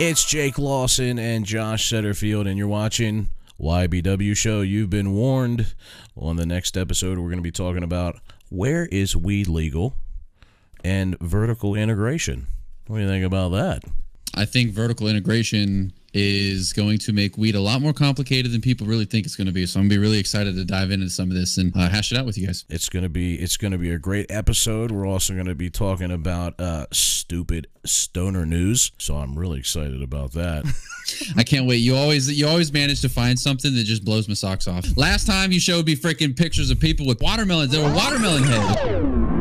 It's Jake Lawson and Josh Setterfield, and you're watching YBW Show. You've been warned. On the next episode, we're going to be talking about where is weed legal and vertical integration. What do you think about that? I think vertical integration is going to make weed a lot more complicated than people really think it's going to be. So I'm gonna be really excited to dive into some of this and uh, hash it out with you guys. It's gonna be it's gonna be a great episode. We're also gonna be talking about uh, stupid stoner news. So I'm really excited about that. I can't wait. You always you always manage to find something that just blows my socks off. Last time you showed me freaking pictures of people with watermelons. They were watermelon heads.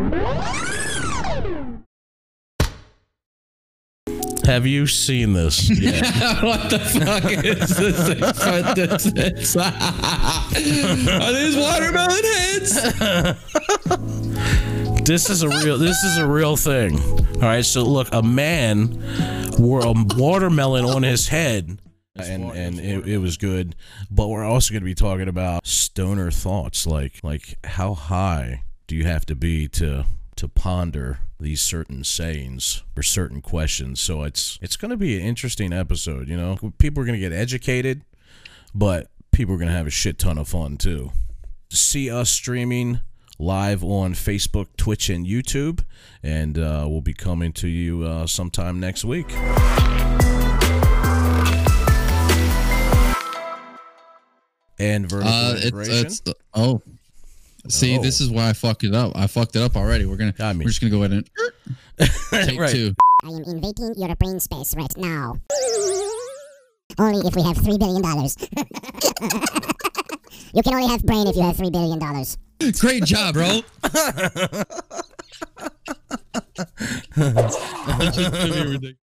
Have you seen this? yet? what the fuck is this? What this is? Are these watermelon heads? this is a real this is a real thing. All right, so look, a man wore a watermelon on his head. And and it, it was good, but we're also going to be talking about stoner thoughts, like like how high do you have to be to to ponder these certain sayings or certain questions. So it's it's going to be an interesting episode. You know, people are going to get educated, but people are going to have a shit ton of fun too. See us streaming live on Facebook, Twitch, and YouTube, and uh, we'll be coming to you uh, sometime next week. And vertical Uh, it's, integration. it's oh. See, Oh. this is why I fucked it up. I fucked it up already. We're gonna. I mean- we're just gonna go ahead and take Right. two. I am invading your brain space right now. Only if we have three billion dollars. you can only have brain if you have three billion dollars. Great job, bro.